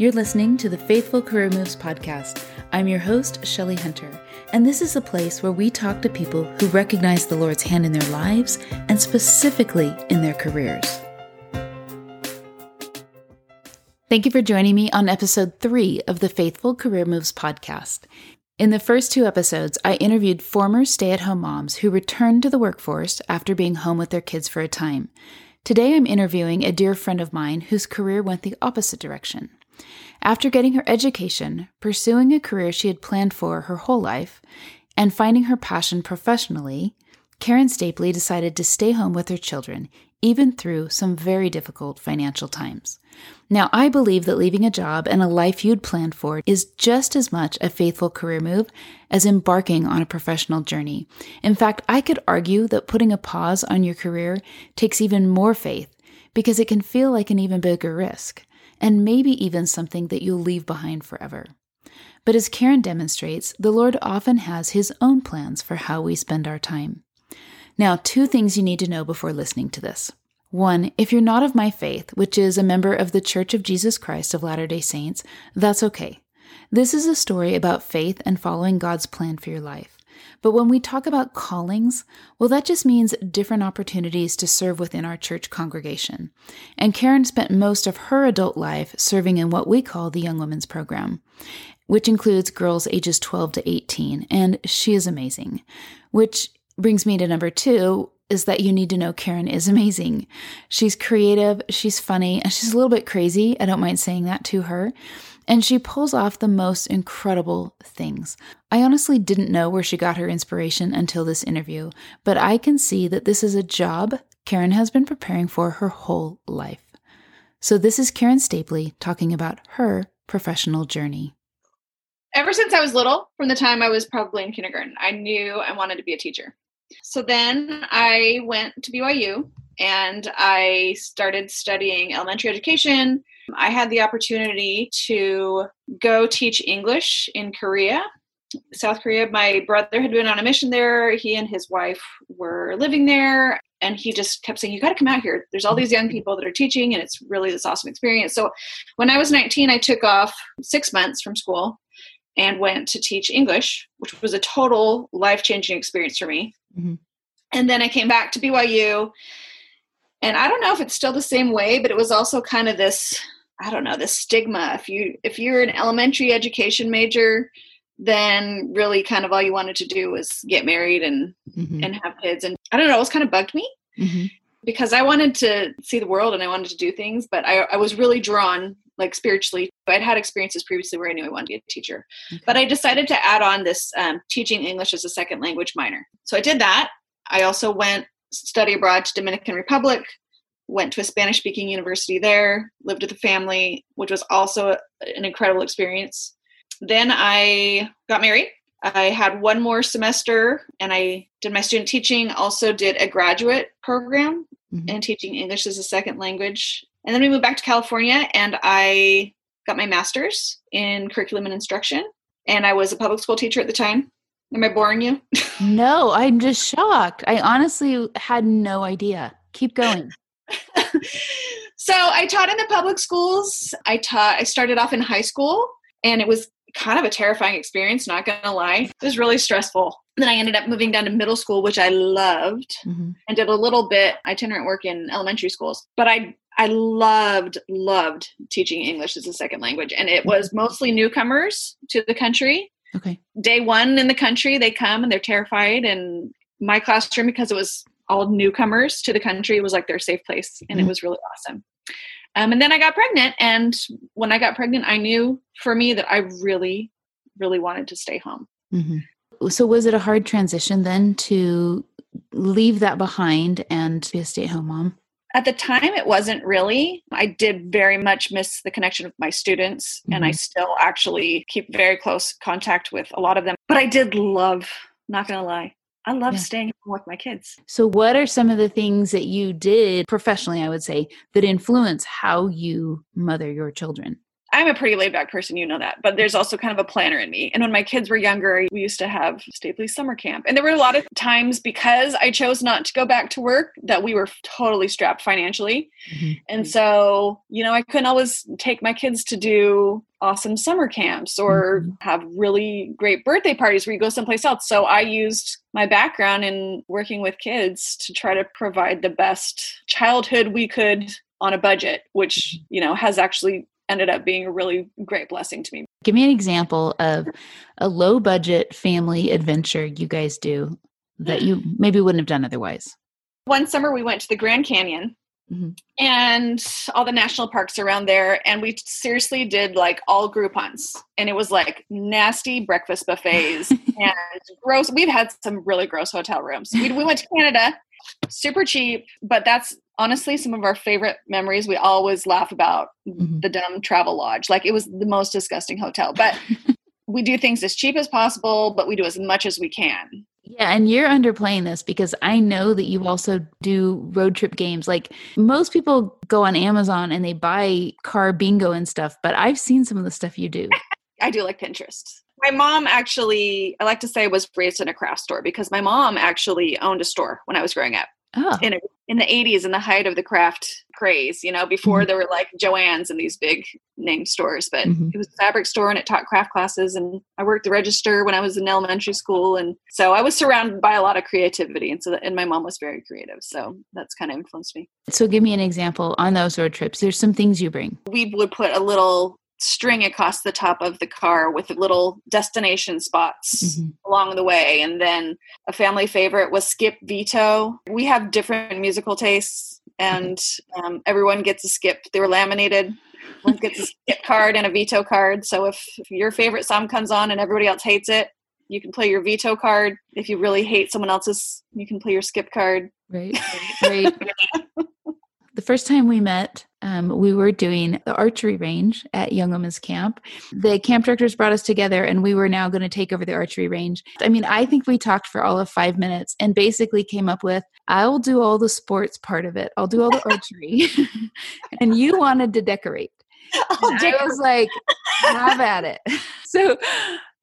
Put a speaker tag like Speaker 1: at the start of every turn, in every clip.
Speaker 1: You're listening to the Faithful Career Moves podcast. I'm your host, Shelley Hunter, and this is a place where we talk to people who recognize the Lord's hand in their lives and specifically in their careers. Thank you for joining me on episode three of the Faithful Career Moves podcast. In the first two episodes, I interviewed former stay at home moms who returned to the workforce after being home with their kids for a time. Today, I'm interviewing a dear friend of mine whose career went the opposite direction. After getting her education, pursuing a career she had planned for her whole life, and finding her passion professionally, Karen Stapley decided to stay home with her children, even through some very difficult financial times. Now, I believe that leaving a job and a life you'd planned for is just as much a faithful career move as embarking on a professional journey. In fact, I could argue that putting a pause on your career takes even more faith because it can feel like an even bigger risk and maybe even something that you'll leave behind forever. But as Karen demonstrates, the Lord often has His own plans for how we spend our time. Now, two things you need to know before listening to this. One, if you're not of my faith, which is a member of the Church of Jesus Christ of Latter day Saints, that's okay. This is a story about faith and following God's plan for your life. But when we talk about callings, well, that just means different opportunities to serve within our church congregation. And Karen spent most of her adult life serving in what we call the Young Women's Program, which includes girls ages 12 to 18. And she is amazing. Which brings me to number two, is that you need to know Karen is amazing. She's creative, she's funny, and she's a little bit crazy. I don't mind saying that to her and she pulls off the most incredible things. I honestly didn't know where she got her inspiration until this interview, but I can see that this is a job Karen has been preparing for her whole life. So, this is Karen Stapley talking about her professional journey.
Speaker 2: Ever since I was little, from the time I was probably in kindergarten, I knew I wanted to be a teacher. So then I went to BYU and I started studying elementary education I had the opportunity to go teach English in Korea, South Korea. My brother had been on a mission there. He and his wife were living there. And he just kept saying, You got to come out here. There's all these young people that are teaching, and it's really this awesome experience. So when I was 19, I took off six months from school and went to teach English, which was a total life changing experience for me. Mm-hmm. And then I came back to BYU. And I don't know if it's still the same way, but it was also kind of this I don't know, the stigma. If you if you're an elementary education major, then really kind of all you wanted to do was get married and mm-hmm. and have kids. And I don't know, it was kind of bugged me mm-hmm. because I wanted to see the world and I wanted to do things, but I, I was really drawn like spiritually. I'd had experiences previously where I knew I wanted to be a teacher, okay. but I decided to add on this um, teaching English as a second language minor. So I did that. I also went study abroad to Dominican Republic went to a Spanish speaking university there, lived with a family, which was also an incredible experience. Then I got married. I had one more semester and I did my student teaching, also did a graduate program mm-hmm. in teaching English as a second language. And then we moved back to California and I got my master's in curriculum and instruction. And I was a public school teacher at the time. Am I boring you?
Speaker 1: no, I'm just shocked. I honestly had no idea. Keep going.
Speaker 2: so I taught in the public schools. I taught I started off in high school and it was kind of a terrifying experience, not gonna lie. It was really stressful. Then I ended up moving down to middle school, which I loved, mm-hmm. and did a little bit itinerant work in elementary schools. But I I loved, loved teaching English as a second language. And it was mostly newcomers to the country.
Speaker 1: Okay.
Speaker 2: Day one in the country, they come and they're terrified. And my classroom, because it was all newcomers to the country was like their safe place and mm-hmm. it was really awesome um, and then i got pregnant and when i got pregnant i knew for me that i really really wanted to stay home
Speaker 1: mm-hmm. so was it a hard transition then to leave that behind and be a stay-at-home mom
Speaker 2: at the time it wasn't really i did very much miss the connection with my students mm-hmm. and i mm-hmm. still actually keep very close contact with a lot of them but i did love not gonna lie I love yeah. staying home with my kids.
Speaker 1: So, what are some of the things that you did professionally, I would say, that influence how you mother your children?
Speaker 2: I'm a pretty laid back person, you know that, but there's also kind of a planner in me. And when my kids were younger, we used to have Stapley summer camp. And there were a lot of times because I chose not to go back to work that we were totally strapped financially. Mm-hmm. And so, you know, I couldn't always take my kids to do awesome summer camps or mm-hmm. have really great birthday parties where you go someplace else. So I used my background in working with kids to try to provide the best childhood we could on a budget, which, mm-hmm. you know, has actually ended up being a really great blessing to me.
Speaker 1: Give me an example of a low budget family adventure you guys do that you maybe wouldn't have done otherwise.
Speaker 2: One summer we went to the Grand Canyon mm-hmm. and all the national parks around there and we seriously did like all Groupons. and it was like nasty breakfast buffets and gross we've had some really gross hotel rooms. We, we went to Canada super cheap but that's honestly some of our favorite memories we always laugh about mm-hmm. the dumb travel lodge like it was the most disgusting hotel but we do things as cheap as possible but we do as much as we can
Speaker 1: yeah, and you're underplaying this because I know that you also do road trip games. Like most people go on Amazon and they buy car bingo and stuff, but I've seen some of the stuff you do.
Speaker 2: I do like Pinterest. My mom actually, I like to say, was raised in a craft store because my mom actually owned a store when I was growing up oh. in, a, in the 80s in the height of the craft craze you know before mm-hmm. there were like joann's and these big name stores but mm-hmm. it was a fabric store and it taught craft classes and i worked the register when i was in elementary school and so i was surrounded by a lot of creativity and so that, and my mom was very creative so that's kind of influenced me
Speaker 1: so give me an example on those road trips there's some things you bring
Speaker 2: we would put a little string across the top of the car with little destination spots mm-hmm. along the way. And then a family favorite was Skip Veto. We have different musical tastes, and um, everyone gets a skip. They were laminated. One gets a skip card and a veto card. So if, if your favorite song comes on and everybody else hates it, you can play your veto card. If you really hate someone else's, you can play your skip card.
Speaker 1: Right. Right. The first time we met, um, we were doing the archery range at Young Women's Camp. The camp directors brought us together, and we were now going to take over the archery range. I mean, I think we talked for all of five minutes and basically came up with I'll do all the sports part of it, I'll do all the archery. and you wanted to decorate. I was like, have at it. so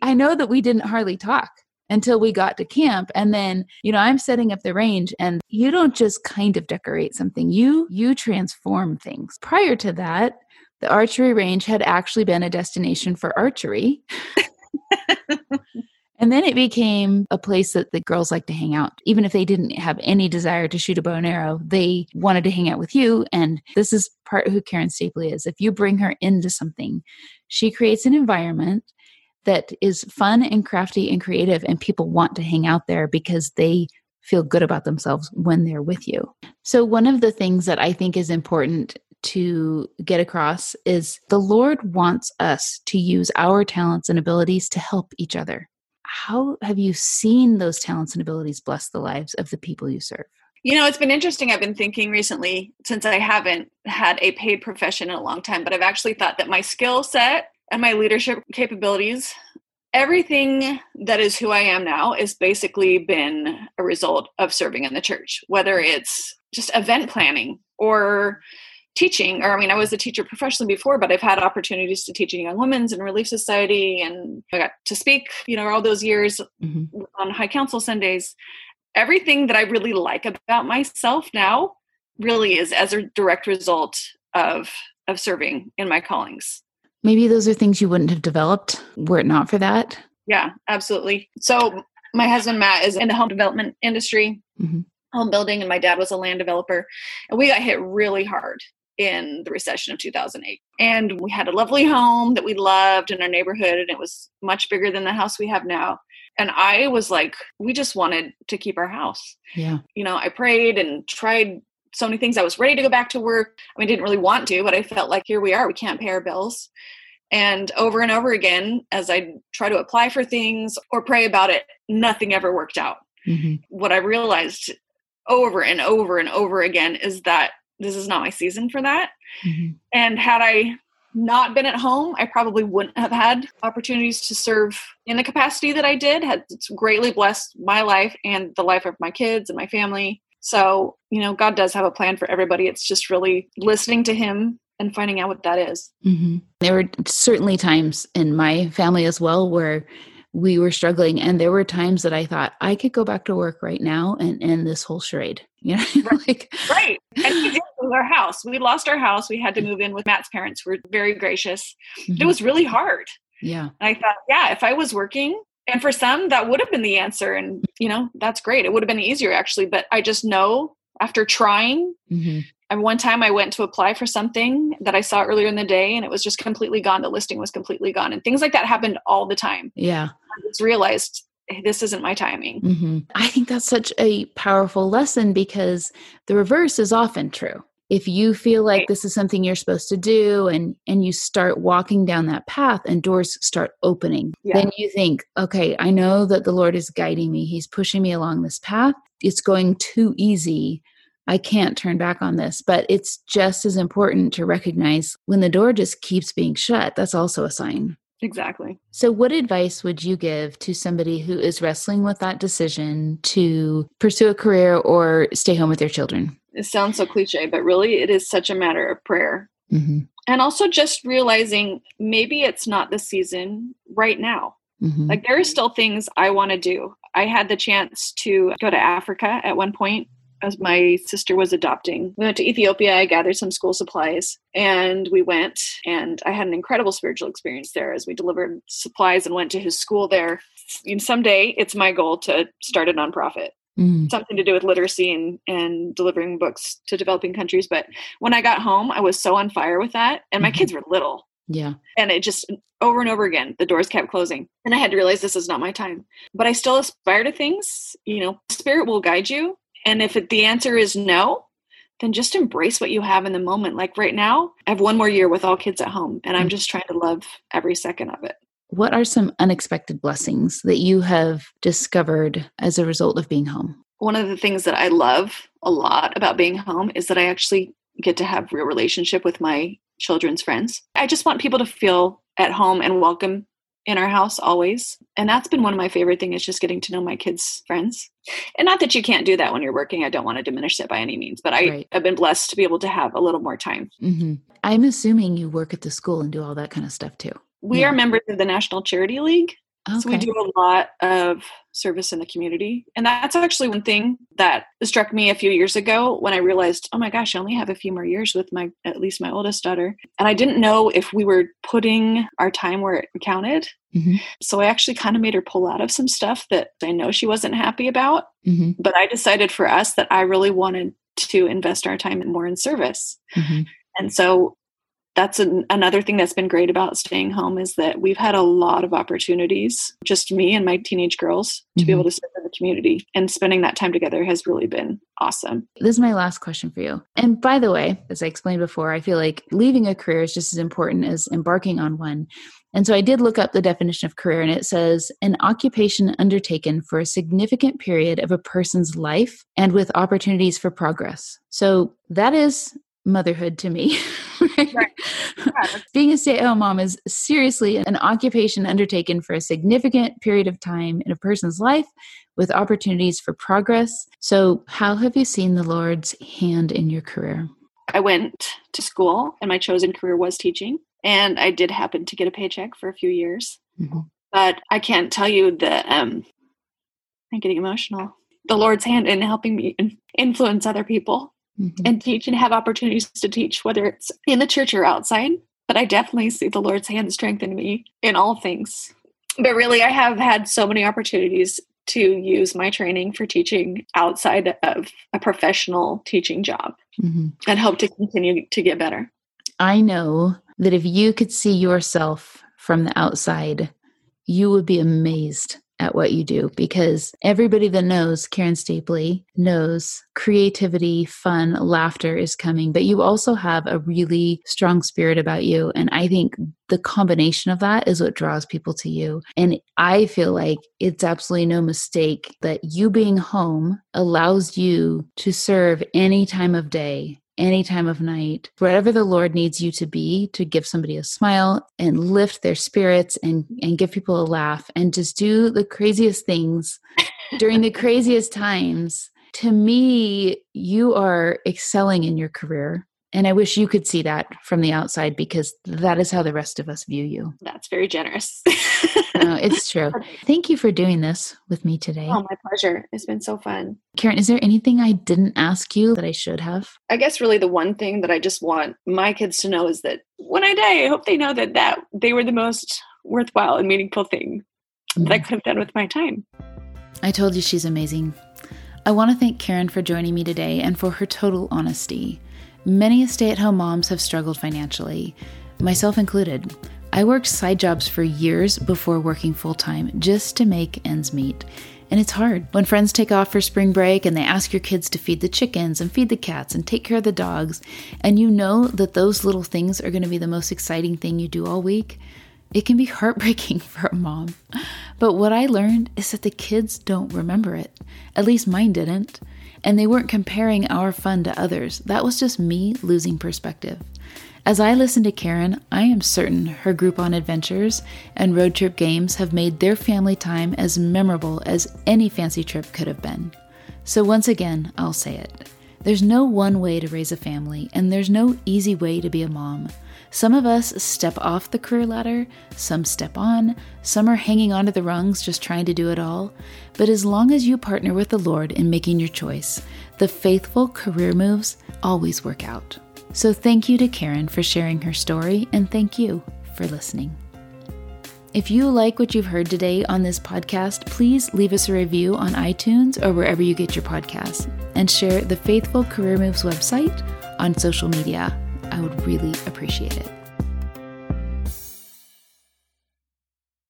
Speaker 1: I know that we didn't hardly talk until we got to camp. And then you know i'm setting up the range and you don't just kind of decorate something you you transform things. Prior to that the archery range had actually been a destination for archery. And then it became a place that the girls like to hang out. Even if they didn't have any desire to shoot a bow and arrow they wanted to hang out with you. And this is part who karen stapley is. If you bring her into something she creates an environment that is fun and crafty and creative, and people want to hang out there because they feel good about themselves when they're with you. So, one of the things that I think is important to get across is the Lord wants us to use our talents and abilities to help each other. How have you seen those talents and abilities bless the lives of the people you serve?
Speaker 2: You know, it's been interesting. I've been thinking recently, since I haven't had a paid profession in a long time, but I've actually thought that my skill set and my leadership capabilities, everything that is who I am now is basically been a result of serving in the church, whether it's just event planning or teaching or i mean i was a teacher professionally before but i've had opportunities to teach in young women's and relief society and i got to speak you know all those years mm-hmm. on high council sundays everything that i really like about myself now really is as a direct result of of serving in my callings
Speaker 1: Maybe those are things you wouldn't have developed were it not for that.
Speaker 2: Yeah, absolutely. So my husband Matt is in the home development industry, mm-hmm. home building, and my dad was a land developer. And we got hit really hard in the recession of 2008. And we had a lovely home that we loved in our neighborhood, and it was much bigger than the house we have now. And I was like, we just wanted to keep our house.
Speaker 1: Yeah.
Speaker 2: You know, I prayed and tried so many things. I was ready to go back to work. I mean, didn't really want to, but I felt like here we are. We can't pay our bills. And over and over again, as I try to apply for things or pray about it, nothing ever worked out. Mm-hmm. What I realized over and over and over again is that this is not my season for that. Mm-hmm. And had I not been at home, I probably wouldn't have had opportunities to serve in the capacity that I did. Had it's greatly blessed my life and the life of my kids and my family. So, you know, God does have a plan for everybody. It's just really listening to Him and finding out what that is.
Speaker 1: Mm-hmm. There were certainly times in my family as well where we were struggling and there were times that i thought i could go back to work right now and end this whole charade you know
Speaker 2: right. like right and we did with our house we lost our house we had to move in with matt's parents who were very gracious mm-hmm. it was really hard
Speaker 1: yeah
Speaker 2: and i thought yeah if i was working and for some that would have been the answer and you know that's great. It would have been easier actually but i just know after trying mm-hmm. and one time i went to apply for something that i saw earlier in the day and it was just completely gone. The listing was completely gone and things like that happened all the time.
Speaker 1: Yeah.
Speaker 2: I just realized this isn't my timing.
Speaker 1: Mm-hmm. i think that's such a powerful lesson because the reverse is often true if you feel like this is something you're supposed to do and and you start walking down that path and doors start opening yeah. then you think okay i know that the lord is guiding me. He's pushing me along this path. It's going too easy. I can't turn back on this. But it's just as important to recognize when the door just keeps being shut that's also a sign
Speaker 2: Exactly.
Speaker 1: So, what advice would you give to somebody who is wrestling with that decision to pursue a career or stay home with their children?
Speaker 2: It sounds so cliche, but really it is such a matter of prayer. Mm-hmm. And also just realizing maybe it's not the season right now. Mm-hmm. Like there are still things I want to do. I had the chance to go to Africa at one point as my sister was adopting. We went to Ethiopia, I gathered some school supplies, and we went and I had an incredible spiritual experience there as we delivered supplies and went to his school there. And someday it's my goal to start a nonprofit mm. something to do with literacy and, and delivering books to developing countries. But when I got home, I was so on fire with that. And my mm-hmm. kids were little.
Speaker 1: Yeah.
Speaker 2: And it just over and over again, the doors kept closing. And I had to realize this is not my time. But I still aspire to things. You know, spirit will guide you. And if it, the answer is no, then just embrace what you have in the moment. Like right now, I have one more year with all kids at home, and I'm mm. just trying to love every second of it.
Speaker 1: What are some unexpected blessings that you have discovered as a result of being home?
Speaker 2: One of the things that I love a lot about being home is that I actually get to have real relationship with my children's friends. I just want people to feel at home and welcome in our house always. And that's been one of my favorite things is just getting to know my kids' friends. And not that you can't do that when you're working. I don't want to diminish it by any means, but I right. have been blessed to be able to have a little more time.
Speaker 1: Mm-hmm. I'm assuming you work at the school and do all that kind of stuff too.
Speaker 2: We yeah. are members of the National Charity League. Okay. So we do a lot of service in the community. And that's actually one thing that struck me a few years ago when I realized, oh my gosh, I only have a few more years with my at least my oldest daughter. And I didn't know if we were putting our time where it counted. Mm-hmm. So I actually kind of made her pull out of some stuff that I know she wasn't happy about. Mm-hmm. But I decided for us that I really wanted to invest our time more in service. Mm-hmm. And so that's an, another thing that's been great about staying home is that we've had a lot of opportunities just me and my teenage girls to mm-hmm. be able to serve in the community and spending that time together has really been awesome
Speaker 1: this is my last question for you and by the way as i explained before i feel like leaving a career is just as important as embarking on one and so I did look up the definition of career, and it says an occupation undertaken for a significant period of a person's life and with opportunities for progress. So that is motherhood to me. right. Yeah. Being a stay at home mom is seriously an occupation undertaken for a significant period of time in a person's life with opportunities for progress. So, how have you seen the Lord's hand in your career?
Speaker 2: I went to school, and my chosen career was teaching. And I did happen to get a paycheck for a few years. Mm-hmm. But I can't tell you that um, I'm getting emotional. The Lord's hand in helping me influence other people mm-hmm. and teach and have opportunities to teach, whether it's in the church or outside. But I definitely see the Lord's hand strengthen me in all things. But really, I have had so many opportunities to use my training for teaching outside of a professional teaching job mm-hmm. and hope to continue to get better.
Speaker 1: I know that if you could see yourself from the outside, you would be amazed at what you do because everybody that knows Karen Stapley knows creativity, fun, laughter is coming, but you also have a really strong spirit about you. And I think the combination of that is what draws people to you. And I feel like it's absolutely no mistake that you being home allows you to serve any time of day any time of night, wherever the Lord needs you to be to give somebody a smile and lift their spirits and, and give people a laugh and just do the craziest things during the craziest times. To me, you are excelling in your career And I wish you could see that from the outside because that is how the rest of us view you.
Speaker 2: That's very generous.
Speaker 1: no, it's true. Thank you for doing this with me today.
Speaker 2: Oh, my pleasure. It's been so fun.
Speaker 1: Karen, is there anything I didn't ask you that I should have?
Speaker 2: I guess really the one thing that I just want my kids to know is that when I die, I hope they know that that they were the most worthwhile and meaningful thing mm-hmm. that I could have done with my time.
Speaker 1: I told you she's amazing. I want to thank Karen for joining me today and for her total honesty. Many stay at home moms have struggled financially, myself included. I worked side jobs for years before working full time just to make ends meet. And it's hard. When friends take off for spring break and they ask your kids to feed the chickens and feed the cats and take care of the dogs, and you know that those little things are going to be the most exciting thing you do all week, it can be heartbreaking for a mom. But what I learned is that the kids don't remember it. At least mine didn't. And they weren't comparing our fun to others. That was just me losing perspective. As I listen to Karen, I am certain her Groupon adventures and road trip games have made their family time as memorable as any fancy trip could have been. So, once again, I'll say it. There's no one way to raise a family, and there's no easy way to be a mom. Some of us step off the career ladder, some step on, some are hanging onto the rungs just trying to do it all. But as long as you partner with the Lord in making your choice, the faithful career moves always work out. So thank you to Karen for sharing her story, and thank you for listening. If you like what you've heard today on this podcast, please leave us a review on iTunes or wherever you get your podcasts, and share the Faithful Career Moves website on social media. I would really appreciate it.